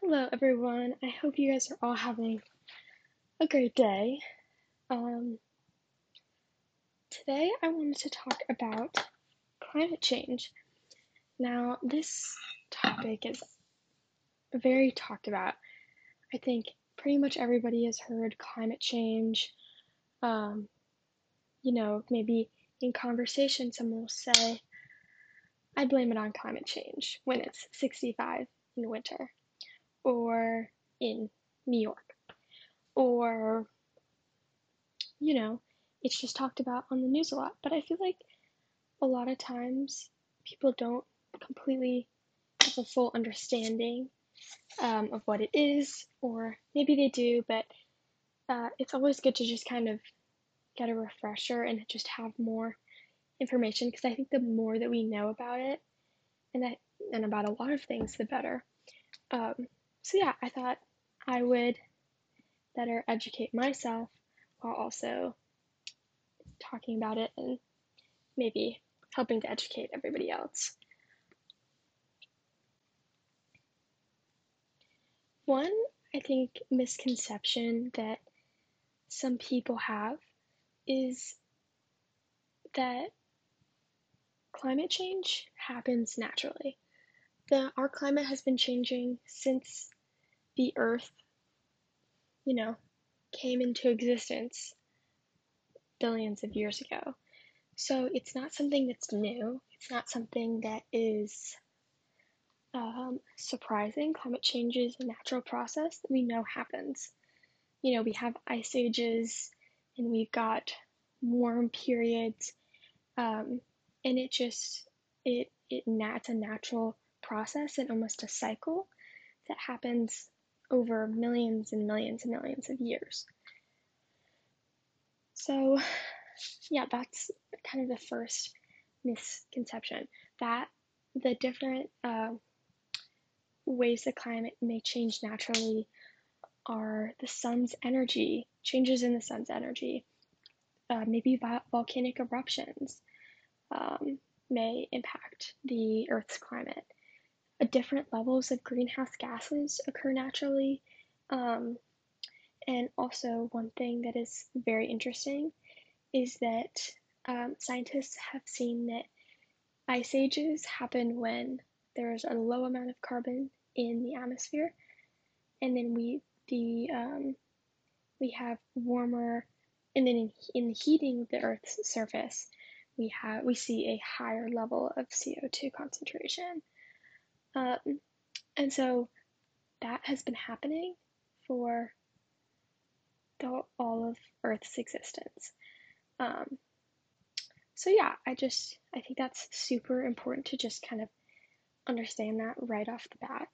Hello, everyone. I hope you guys are all having a great day. Um, today, I wanted to talk about climate change. Now, this topic is very talked about. I think pretty much everybody has heard climate change. Um, you know, maybe in conversation, someone will say, I blame it on climate change when it's 65 in winter or in New York. Or, you know, it's just talked about on the news a lot. But I feel like a lot of times people don't completely have a full understanding um, of what it is, or maybe they do, but uh, it's always good to just kind of get a refresher and just have more information because I think the more that we know about it and that and about a lot of things, the better. Um, so yeah, I thought I would better educate myself while also talking about it and maybe helping to educate everybody else. One, I think, misconception that some people have is that climate change happens naturally. The, our climate has been changing since the earth, you know, came into existence billions of years ago. So it's not something that's new. It's not something that is um, surprising. Climate change is a natural process that we know happens. You know, we have ice ages and we've got warm periods, um, and it just it it it's a natural process and almost a cycle that happens over millions and millions and millions of years. So, yeah, that's kind of the first misconception that the different uh, ways the climate may change naturally are the sun's energy, changes in the sun's energy, uh, maybe volcanic eruptions um, may impact the Earth's climate different levels of greenhouse gases occur naturally. Um, and also, one thing that is very interesting is that um, scientists have seen that ice ages happen when there's a low amount of carbon in the atmosphere, and then we the um, we have warmer, and then in, in heating the Earth's surface, we have we see a higher level of CO two concentration. Um, and so that has been happening for the, all of Earth's existence. Um, so yeah, I just I think that's super important to just kind of understand that right off the bat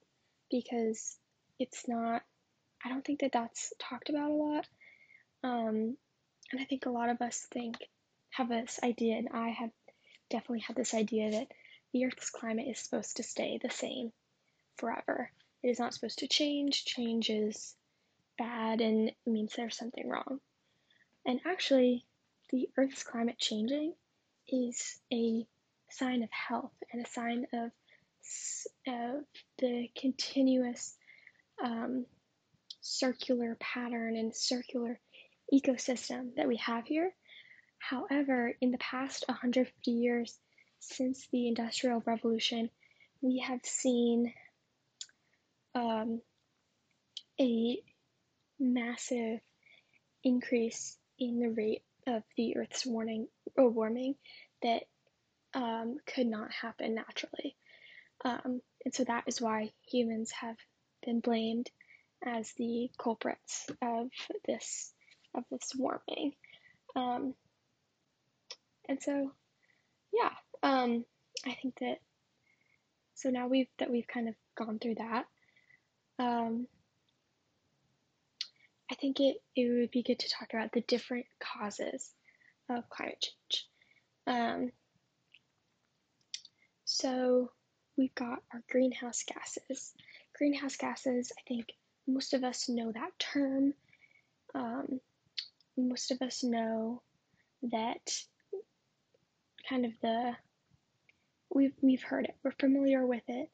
because it's not I don't think that that's talked about a lot. Um, and I think a lot of us think have this idea, and I have definitely had this idea that the Earth's climate is supposed to stay the same forever. It is not supposed to change. Change is bad and means there's something wrong. And actually, the Earth's climate changing is a sign of health and a sign of, of the continuous um, circular pattern and circular ecosystem that we have here. However, in the past 150 years, since the Industrial Revolution, we have seen um, a massive increase in the rate of the Earth's warming, or warming that um, could not happen naturally. Um, and so that is why humans have been blamed as the culprits of this of this warming. Um, and so, yeah, um, I think that so now we've that we've kind of gone through that. Um, I think it, it would be good to talk about the different causes of climate change. Um, so we've got our greenhouse gases. Greenhouse gases, I think most of us know that term. Um, most of us know that kind of the we've we've heard it. We're familiar with it.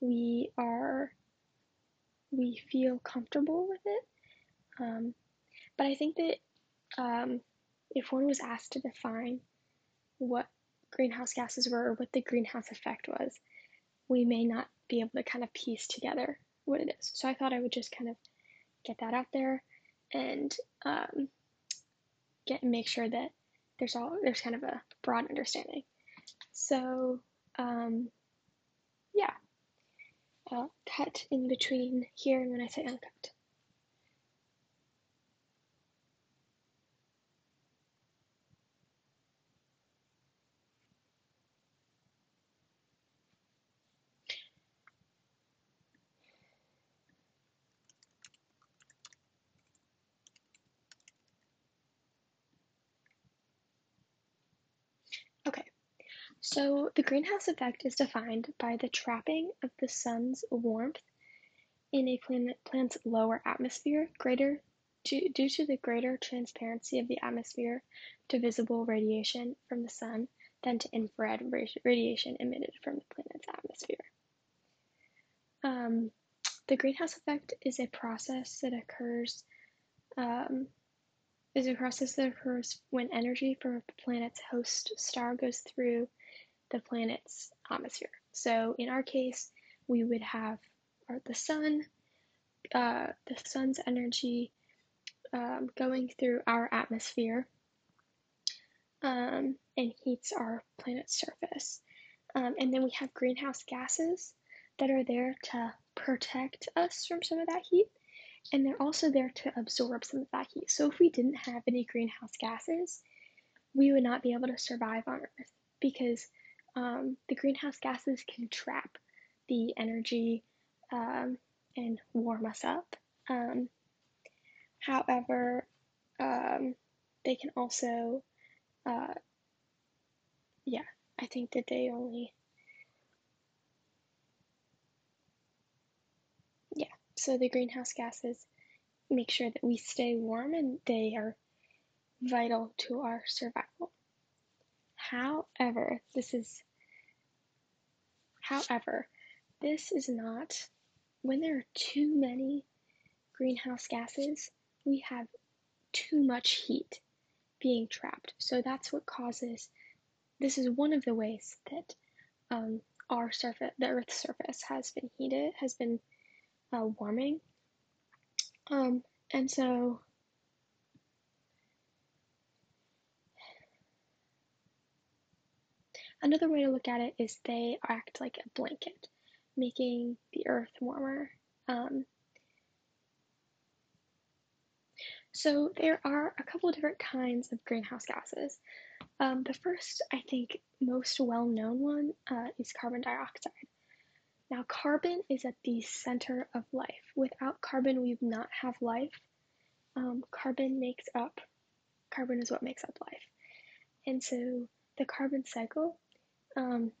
We are we feel comfortable with it. Um, but I think that um, if one was asked to define what greenhouse gases were or what the greenhouse effect was, we may not be able to kind of piece together what it is. So I thought I would just kind of get that out there and um, get make sure that there's all there's kind of a broad understanding. So um, yeah, I'll cut in between here and when I say uncut. Okay, so the greenhouse effect is defined by the trapping of the sun's warmth in a planet, plant's lower atmosphere greater to, due to the greater transparency of the atmosphere to visible radiation from the sun than to infrared radiation emitted from the planet's atmosphere. Um, the greenhouse effect is a process that occurs um, is a process that occurs when energy from a planet's host star goes through the planet's atmosphere. So in our case, we would have the sun, uh, the sun's energy um, going through our atmosphere um, and heats our planet's surface. Um, and then we have greenhouse gases that are there to protect us from some of that heat and they're also there to absorb some of that heat. So if we didn't have any greenhouse gases, we would not be able to survive on Earth because um, the greenhouse gases can trap the energy um, and warm us up. Um, however, um, they can also, uh, yeah, I think that they only, yeah, so the greenhouse gases make sure that we stay warm and they are vital to our survival. However, this is however, this is not when there are too many greenhouse gases, we have too much heat being trapped. So that's what causes this is one of the ways that um, our surface, the Earth's surface, has been heated, has been uh, warming. Um, and so another way to look at it is they act like a blanket, making the earth warmer. Um, so there are a couple of different kinds of greenhouse gases. Um, the first, I think, most well-known one uh, is carbon dioxide. Now, carbon is at the center of life. Without carbon, we would not have life. Um, carbon makes up, carbon is what makes up life. And so the carbon cycle um,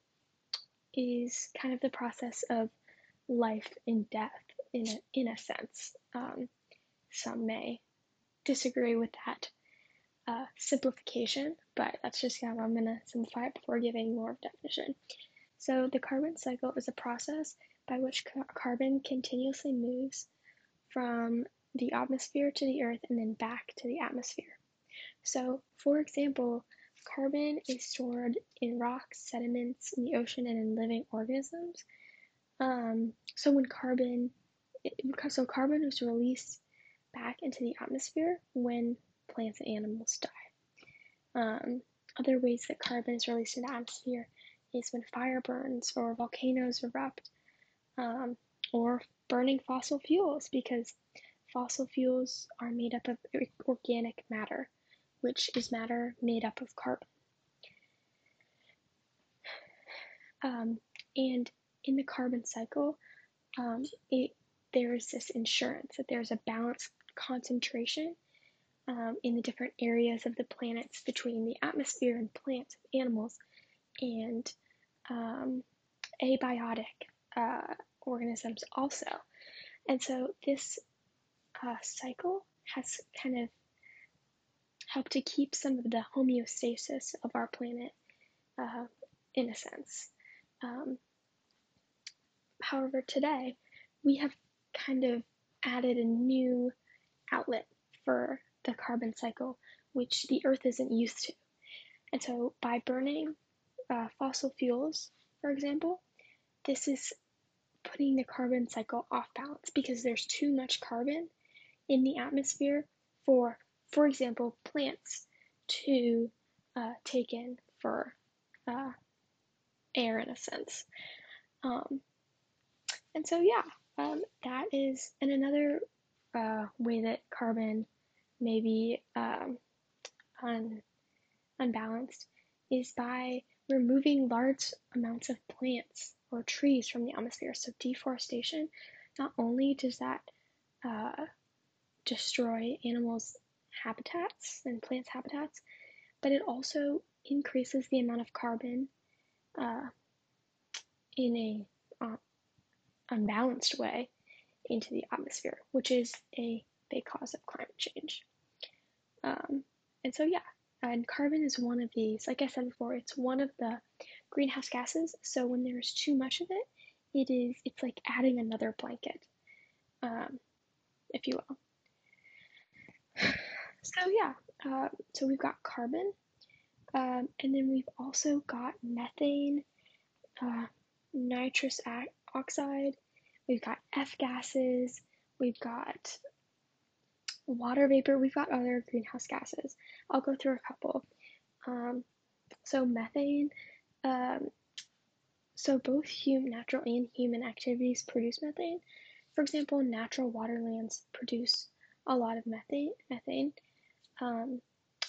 is kind of the process of life and death in a, in a sense. Um, some may disagree with that uh, simplification, but that's just how I'm going to simplify it before giving more of definition. So the carbon cycle is a process by which ca- carbon continuously moves from the atmosphere to the earth and then back to the atmosphere. So, for example, carbon is stored in rocks, sediments, in the ocean, and in living organisms. Um, so when carbon, so carbon is released back into the atmosphere when plants and animals die. Um, other ways that carbon is released in the atmosphere is when fire burns or volcanoes erupt, um, or burning fossil fuels because fossil fuels are made up of organic matter, which is matter made up of carbon. Um, and in the carbon cycle, um, it, there is this insurance that there's a balanced concentration um, in the different areas of the planets between the atmosphere and plants and animals and um, abiotic uh, organisms also. And so this uh, cycle has kind of helped to keep some of the homeostasis of our planet uh, in a sense. Um, however, today we have kind of added a new outlet for the carbon cycle, which the Earth isn't used to. And so, by burning uh, fossil fuels, for example, this is putting the carbon cycle off balance because there's too much carbon in the atmosphere for, for example, plants to uh, take in for uh, air in a sense. Um, and so, yeah, um, that is, and another uh, way that carbon may be um, un, unbalanced is by removing large amounts of plants or trees from the atmosphere. So, deforestation, not only does that uh, destroy animals' habitats and plants' habitats, but it also increases the amount of carbon uh, in a uh, unbalanced way into the atmosphere, which is a big cause of climate change. Um, and so, yeah, and carbon is one of these. Like I said before, it's one of the greenhouse gases. So when there's too much of it, it is it's like adding another blanket, um, if you will. So yeah, uh, so we've got carbon, um, and then we've also got methane, uh, nitrous oxide, we've got F gases, we've got water vapor, we've got other greenhouse gases. I'll go through a couple. Um, so methane, um, so both human, natural and human activities produce methane. For example, natural waterlands produce a lot of methane, methane, um,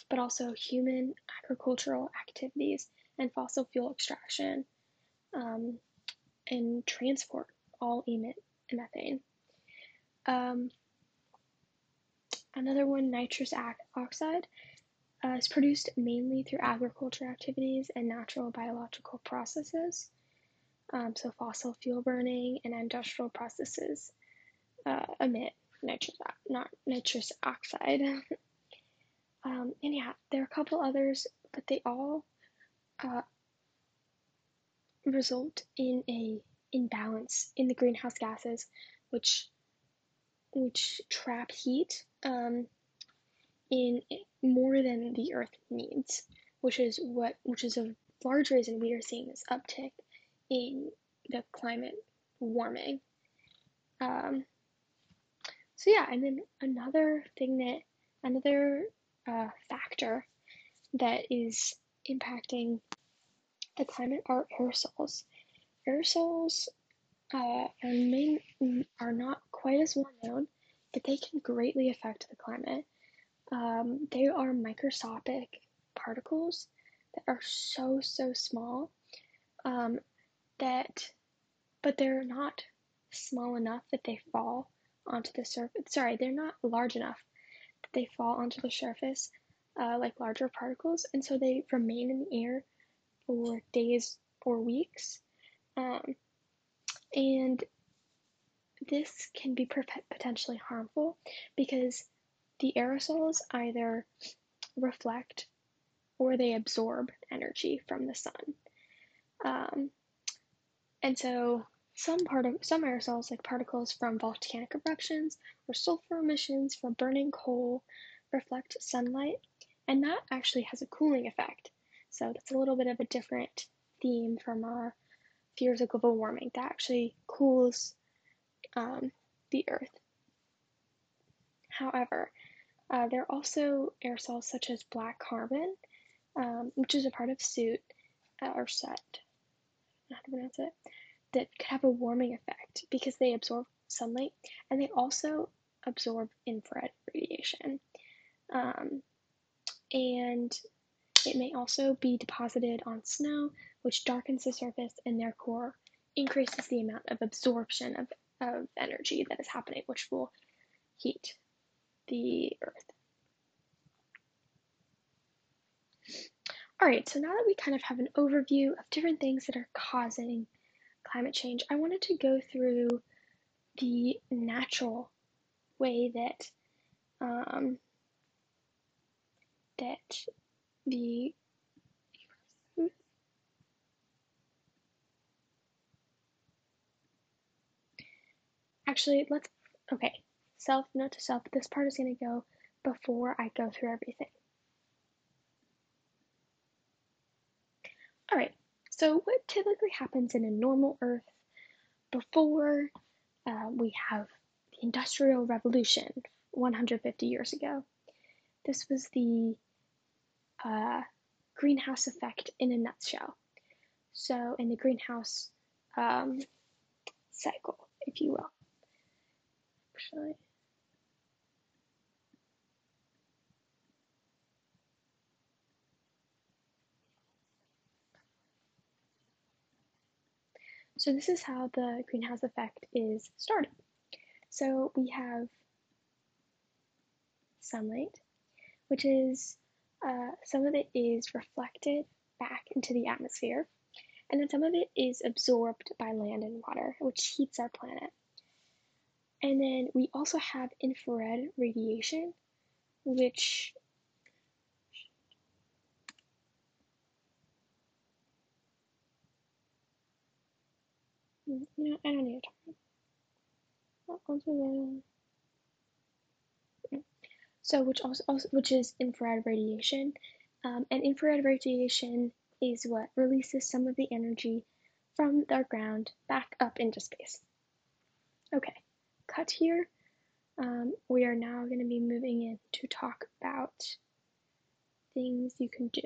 but also human agricultural activities and fossil fuel extraction um, and transport all emit methane. Another one, nitrous oxide, uh, is produced mainly through agriculture activities and natural biological processes. Um, so, fossil fuel burning and industrial processes uh, emit nitrous, not nitrous oxide. um, and yeah, there are a couple others, but they all uh, result in a imbalance in the greenhouse gases, which which trap heat um, in more than the Earth needs, which is what which is a large reason we are seeing this uptick in the climate warming. Um, so yeah, and then another thing that another uh, factor that is impacting the climate are aerosols. Aerosols uh, are main are not quite as well known, but they can greatly affect the climate. Um, they are microscopic particles that are so, so small um, that, but they're not small enough that they fall onto the surface. Sorry, they're not large enough that they fall onto the surface uh, like larger particles, and so they remain in the air for days or weeks. Um, and this can be potentially harmful because the aerosols either reflect or they absorb energy from the sun. Um, and so some part of some aerosols, like particles from volcanic eruptions or sulfur emissions from burning coal, reflect sunlight, and that actually has a cooling effect. So that's a little bit of a different theme from our fears of global warming. That actually cools um, the Earth. However, uh, there are also aerosols such as black carbon, um, which is a part of soot uh, or soot, how to pronounce it, that could have a warming effect because they absorb sunlight and they also absorb infrared radiation. Um, and it may also be deposited on snow, which darkens the surface and therefore increases the amount of absorption of of energy that is happening, which will heat the Earth. Alright, so now that we kind of have an overview of different things that are causing climate change, I wanted to go through the natural way that um, that the Actually, let's Okay, self, note to self, this part is going to go before I go through everything. All right, so what typically happens in a normal Earth before uh, we have the Industrial Revolution 150 years ago? This was the uh, greenhouse effect in a nutshell. So, in the greenhouse um, cycle, if you will. Actually, So this is how the greenhouse effect is started. So we have sunlight, which is uh, some of it is reflected back into the atmosphere, and then some of it is absorbed by land and water, which heats our planet. And then we also have infrared radiation, which you know, I don't need to talk. So, which also, also which is infrared radiation, um, and infrared radiation is what releases some of the energy from the ground back up into space. Okay, cut here. Um, we are now going to be moving in to talk about things you can do.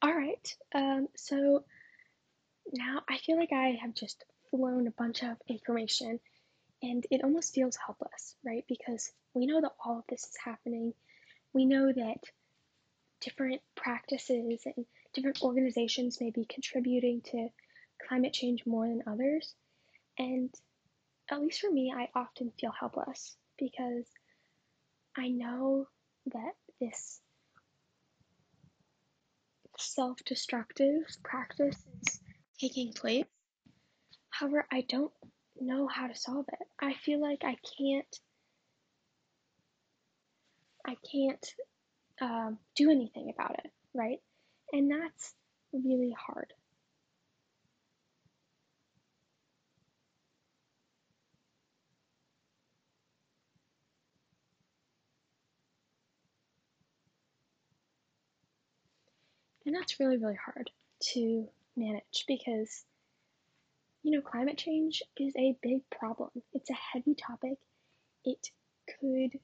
All right, um, so now I feel like I have just flown a bunch of information and it almost feels helpless, right? Because we know that all of this is happening. We know that different practices and different organizations may be contributing to climate change more than others. And at least for me, I often feel helpless because I know that this self destructive practice is taking place. However, I don't know how to solve it. I feel like I can't I can't um, do anything about it, right? And that's really hard. And that's really, really hard to manage because, you know, climate change is a big problem. It's a heavy topic. It could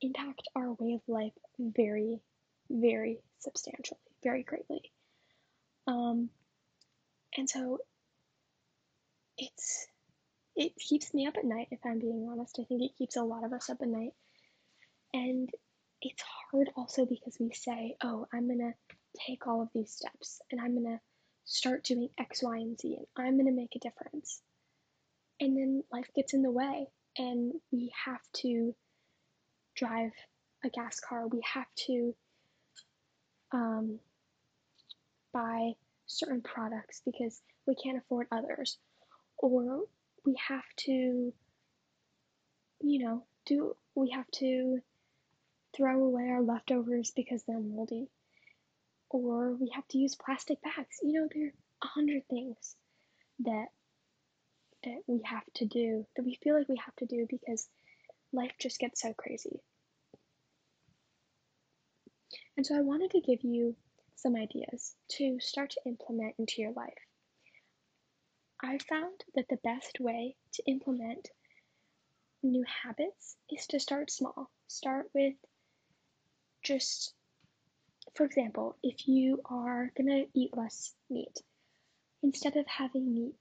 impact our way of life very, very substantially, very greatly. Um, and so it's it keeps me up at night if I'm being honest. I think it keeps a lot of us up at night. And it's hard also because we say, "Oh, I'm going to take all of these steps and I'm going to start doing X, Y, and Z and I'm going to make a difference." And then life gets in the way and we have to drive a gas car. We have to um, buy certain products because we can't afford others. Or we have to, you know, do, we have to throw away our leftovers because they're moldy. Or we have to use plastic bags. You know, there are a hundred things that that we have to do, that we feel like we have to do because life just gets so crazy. And so I wanted to give you some ideas to start to implement into your life. I found that the best way to implement new habits is to start small. Start with just, for example, if you are going to eat less meat, instead of having meat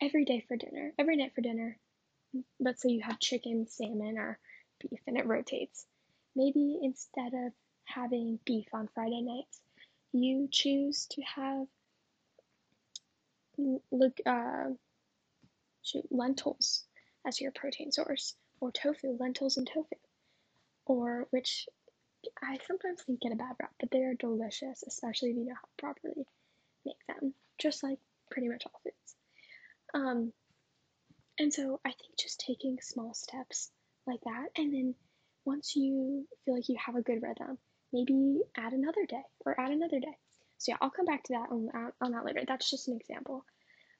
every day for dinner, every night for dinner, let's say you have chicken, salmon, or beef and it rotates. Maybe instead of having beef on Friday nights, you choose to have look uh, shoot, lentils as your protein source, or tofu, lentils and tofu, or which I sometimes think get a bad rap, but they are delicious, especially if you know how to properly make them, just like pretty much all foods. Um, And so I think just taking small steps like that, and then once you feel like you have a good rhythm, maybe add another day or add another day. So yeah, I'll come back to that on, on that later. That's just an example.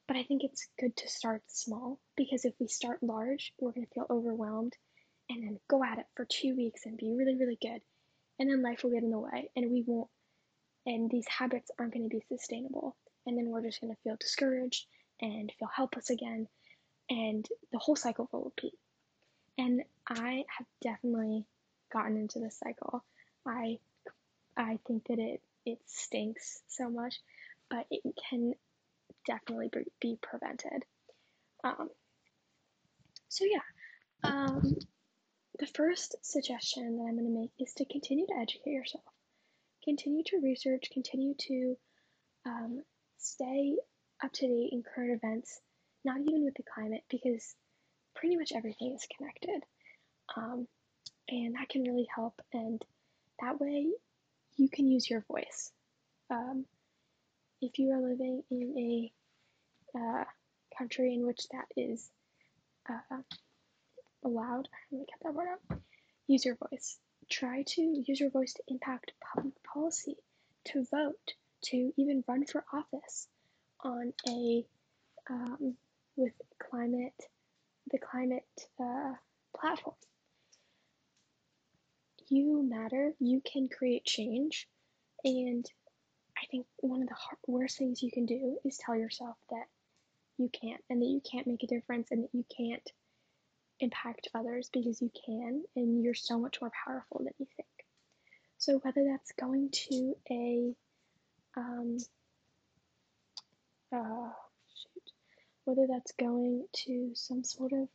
But I think it's good to start small because if we start large, we're going to feel overwhelmed and then go at it for two weeks and be really, really good. And then life will get in the way and we won't, and these habits aren't going to be sustainable. And then we're just going to feel discouraged and feel helpless again. And the whole cycle will repeat. And I have definitely gotten into this cycle. I I think that it it stinks so much, but it can definitely be prevented. Um, so yeah, um, the first suggestion that I'm going to make is to continue to educate yourself. Continue to research, continue to um, stay up to date in current events, not even with the climate, because pretty much everything is connected. Um, and that can really help. And that way, you can use your voice. Um, if you are living in a uh, country in which that is uh, allowed, I'm gonna get that word out. Use your voice. Try to use your voice to impact public policy, to vote, to even run for office on a um, with climate, the climate uh, platform. You matter. You can create change, and I think one of the hard, worst things you can do is tell yourself that you can't and that you can't make a difference and that you can't impact others because you can and you're so much more powerful than you think. So whether that's going to a um, uh, shoot, whether that's going to some sort of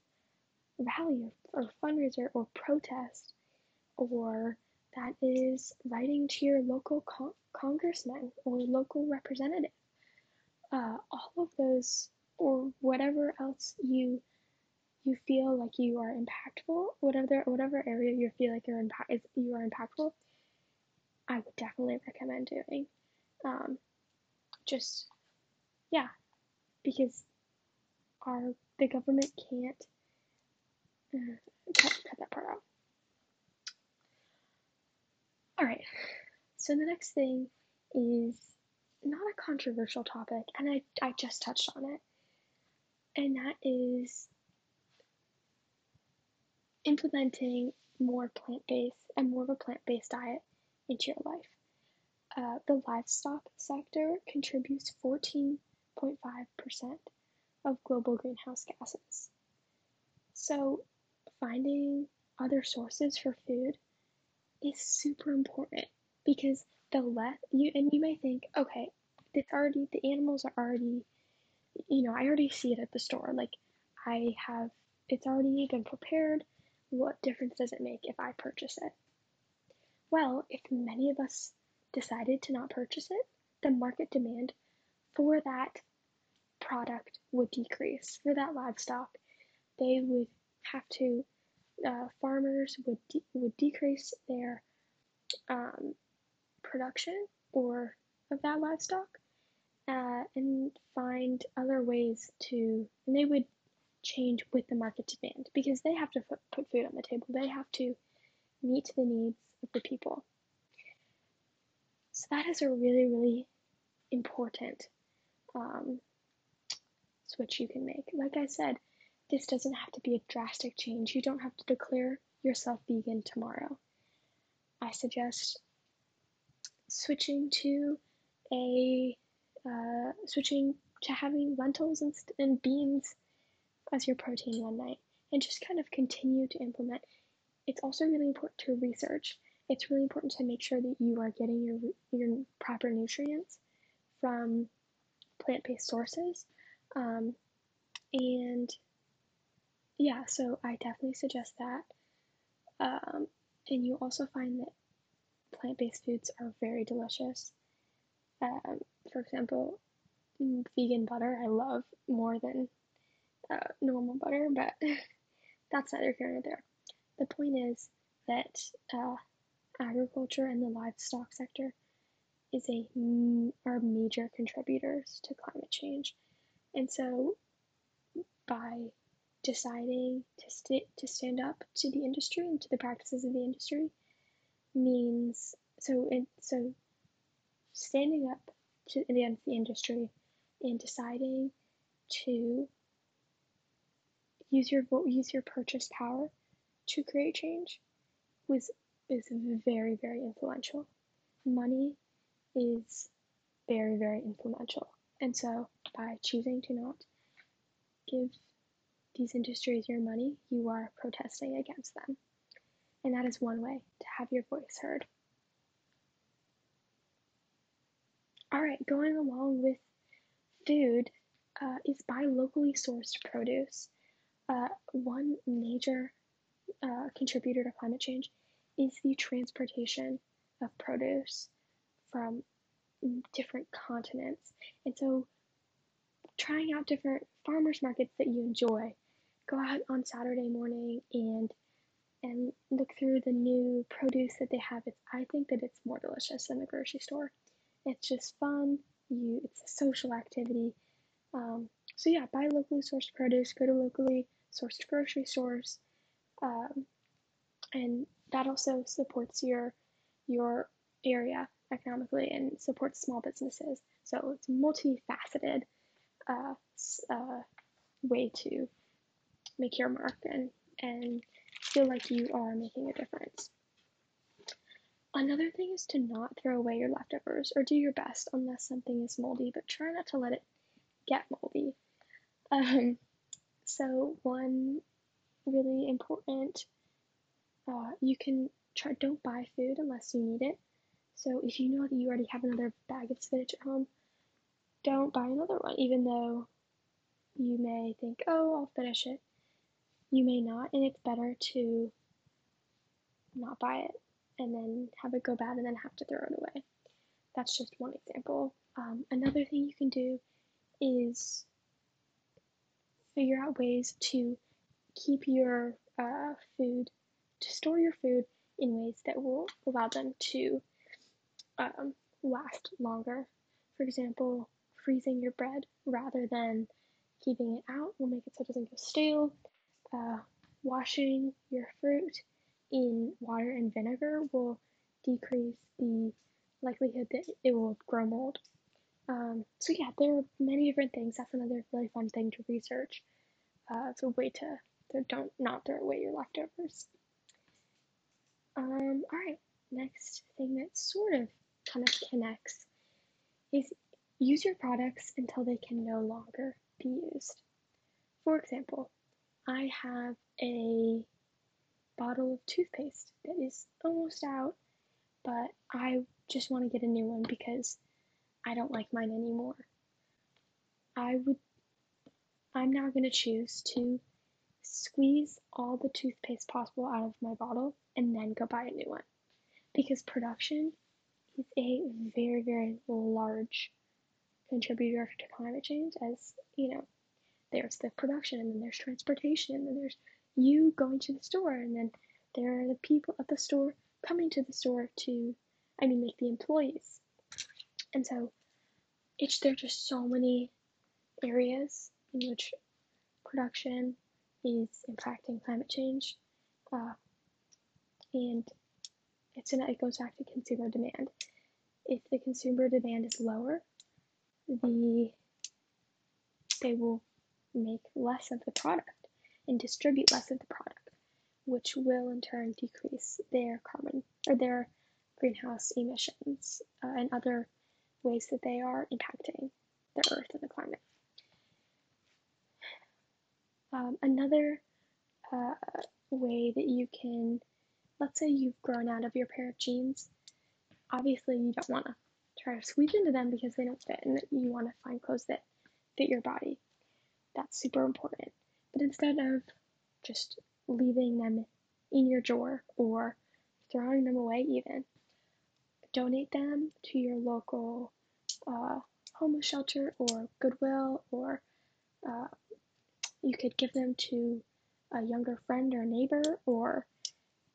rally or, or fundraiser or protest, or that is writing to your local con- congressman or local representative. Uh, all of those, or whatever else you you feel like you are impactful, whatever whatever area you feel like you're impact is you are impactful, I would definitely recommend doing. Um, just yeah, because our the government can't uh, cut, cut that part out. All right. So the next thing is not a controversial topic, and I, I just touched on it, and that is implementing more plant based and more of a plant based diet into your life. Uh, the livestock sector contributes 14.5% of global greenhouse gases. So, finding other sources for food is super important because the less you and you may think, okay, it's already the animals are already, you know, I already see it at the store. Like I have, it's already been prepared. What difference does it make if I purchase it? Well, if many of us decided to not purchase it, the market demand for that product would decrease. For that livestock, they would have to uh, farmers would de- would decrease their um, production or of that livestock uh, and find other ways to and they would change with the market demand because they have to put, food on the table they have to meet the needs of the people so that is a really really important um, switch you can make like i said this doesn't have to be a drastic change. You don't have to declare yourself vegan tomorrow. I suggest switching to a uh, switching to having lentils and, and beans as your protein one night and just kind of continue to implement. It's also really important to research. It's really important to make sure that you are getting your your proper nutrients from plant-based sources, um, and yeah, so I definitely suggest that. Um, and you also find that plant based foods are very delicious. Um, for example, vegan butter I love more than uh, normal butter, but that's neither here nor there. The point is that uh, agriculture and the livestock sector is a are major contributors to climate change, and so by deciding to st- to stand up to the industry and to the practices of the industry means so it so standing up to against the industry and deciding to use your vote use your purchase power to create change was is very very influential. Money is very very influential. And so by choosing to not give these industries your money you are protesting against them. And that is one way to have your voice heard. All right going along with food uh, is buy locally sourced produce uh, one major uh, contributor to climate change is the transportation of produce from different continents. And so, trying out different farmers markets that you enjoy, go out on Saturday morning and and look through the new produce that they have. It's I think that it's more delicious than the grocery store. It's just fun. You, it's a social activity. Um, so yeah, buy locally sourced produce. Go to locally sourced grocery stores, um, and that also supports your your area economically and supports small businesses. So it's multifaceted uh, uh, way to make your mark and and feel like you are making a difference. Another thing is to not throw away your leftovers or do your best unless something is moldy, but try not to let it get moldy. Um, so one really important, uh, you can try don't buy food unless you need it. So if you know that you already have another bag of spinach at home, don't buy another one, even though you may think, oh, I'll finish it. You may not, and it's better to not buy it and then have it go bad and then have to throw it away. That's just one example. Um, another thing you can do is figure out ways to keep your uh, food, to store your food in ways that will allow them to um, last longer. For example, freezing your bread rather than keeping it out will make it so it doesn't go stale. Uh, washing your fruit in water and vinegar will decrease the likelihood that it will grow mold. Um, so yeah, there are many different things. That's another really fun thing to research. Uh, it's a way to, to don't not throw away your leftovers. Um, all right, next thing that sort of kind of connects is use your products until they can no longer be used. For example, I have a bottle of toothpaste that is almost out, but I just want to get a new one because I don't like mine anymore. I would I'm now going to choose to squeeze all the toothpaste possible out of my bottle and then go buy a new one because production is a very very large contributor to climate change as you know there's the production and then there's transportation and then there's you going to the store and then there are the people at the store coming to the store to i mean like the employees and so it's there are just so many areas in which production is impacting climate change uh, and it's in, it goes back to consumer demand. If the consumer demand is lower the they will make less of the product and distribute less of the product, which will in turn decrease their carbon or their greenhouse emissions uh, and other ways that they are impacting the earth and the climate. Um, another uh, way that you can, let's say you've grown out of your pair of jeans, obviously you don't want to try to squeeze into them because they don't fit and you want to find clothes that fit your body. That's super important. But instead of just leaving them in your drawer or throwing them away, even, donate them to your local uh, homeless shelter or Goodwill, or uh, you could give them to a younger friend or neighbor, or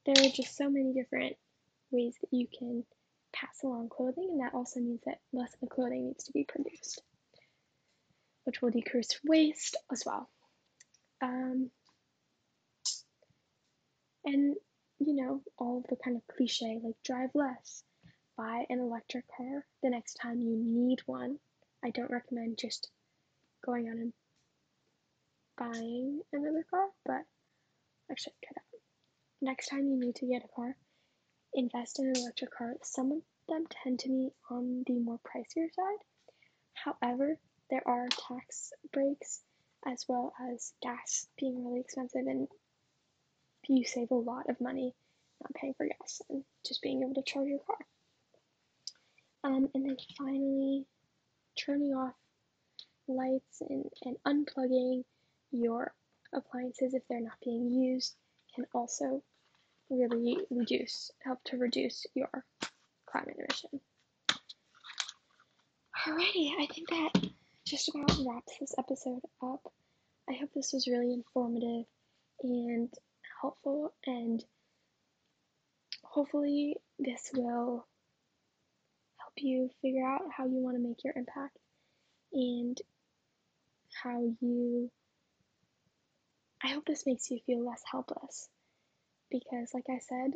there are just so many different ways that you can pass along clothing, and that also means that less of the clothing needs to be produced, which will decrease waste as well. Um, And, you know, all the kind of cliche like drive less, buy an electric car the next time you need one. I don't recommend just going out and buying another car, but actually, cut out. Next time you need to get a car, invest in an electric car. Some of them tend to be on the more pricier side. However, there are tax breaks as well as gas being really expensive, and you save a lot of money not paying for gas and just being able to charge your car. Um, and then finally, turning off lights and, and unplugging your appliances if they're not being used can also really reduce, help to reduce your climate emission. Alrighty, I think that just about wraps this episode up. I hope this was really informative and helpful, and hopefully, this will you figure out how you want to make your impact and how you. I hope this makes you feel less helpless because, like I said,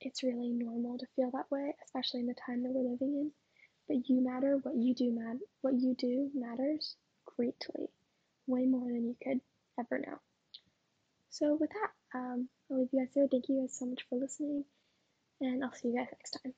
it's really normal to feel that way, especially in the time that we're living in. But you matter. What you do matter. What you do matters greatly, way more than you could ever know. So with that, um, I'll leave you guys there. Thank you guys so much for listening, and I'll see you guys next time.